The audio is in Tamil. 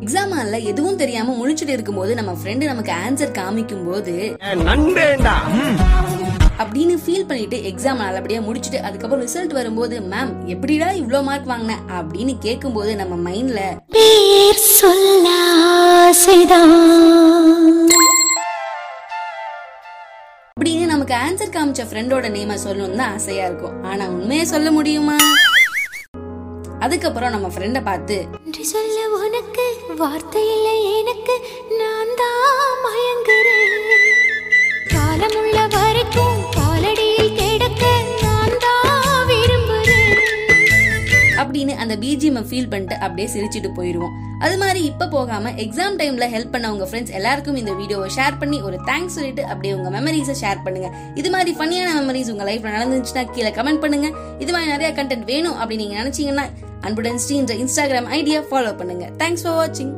எக்ஸாம் ஹால்ல எதுவும் தெரியாம முழிச்சிட்டு இருக்கும்போது நம்ம ஃப்ரெண்டு நமக்கு ஆன்சர் காமிக்கும் போது அப்படின்னு ஃபீல் பண்ணிட்டு எக்ஸாம் நல்லபடியா முடிச்சுட்டு அதுக்கப்புறம் ரிசல்ட் வரும்போது மேம் எப்படிடா இவ்ளோ மார்க் வாங்கின? அப்படின்னு கேட்கும்போது நம்ம மைண்ட்ல பேர் சொல்ல ஆசைதான். அப்படின்னு நமக்கு ஆன்சர் காமிச்ச ஃப்ரெண்டோட நேம சொல்லணும்னு தான் ஆசையா இருக்கும். ஆனா உண்மையை சொல்ல முடியுமா? அதுக்கப்புறம் நம்ம ஃப்ரெண்ட பார்த்து சொல்ல உனக்கு வார்த்தை இல்லை எனக்கு நான் தான் மயங்குறேன். காலமுள்ள வரைக்கும் காலடியில் கிடக்க நான் தான் விரும்புறேன். அப்படின்னு அந்த பிஜிஎம் ஃபீல் பண்ணிட்டு அப்படியே சிரிச்சிட்டு போயிருவோம். அது மாதிரி இப்ப போகாம எக்ஸாம் டைம்ல ஹெல்ப் பண்ண உங்க ஃப்ரெண்ட்ஸ் எல்லாருக்கும் இந்த வீடியோவை ஷேர் பண்ணி ஒரு தேங்க்ஸ் சொல்லிட்டு அப்படியே உங்க மெமரிஸை ஷேர் பண்ணுங்க. இது மாதிரி பண்ணியான மெமரிஸ் உங்க லைஃப்ல நடந்துச்சுன்னா கீழே கமெண்ட் பண்ணுங்க. இது மாதிரி நிறைய கண்டென்ட் வேணும் அப்படின்னு நீங்க நினைச்சீங்கன்னா அன்புடன் ஸ்ரீன்ற இன்ஸ்டாகிராம் ஐடியா ஃபாலோ பண்ணுங்க. தேங்க்ஸ் ஃபார் வாட்சிங்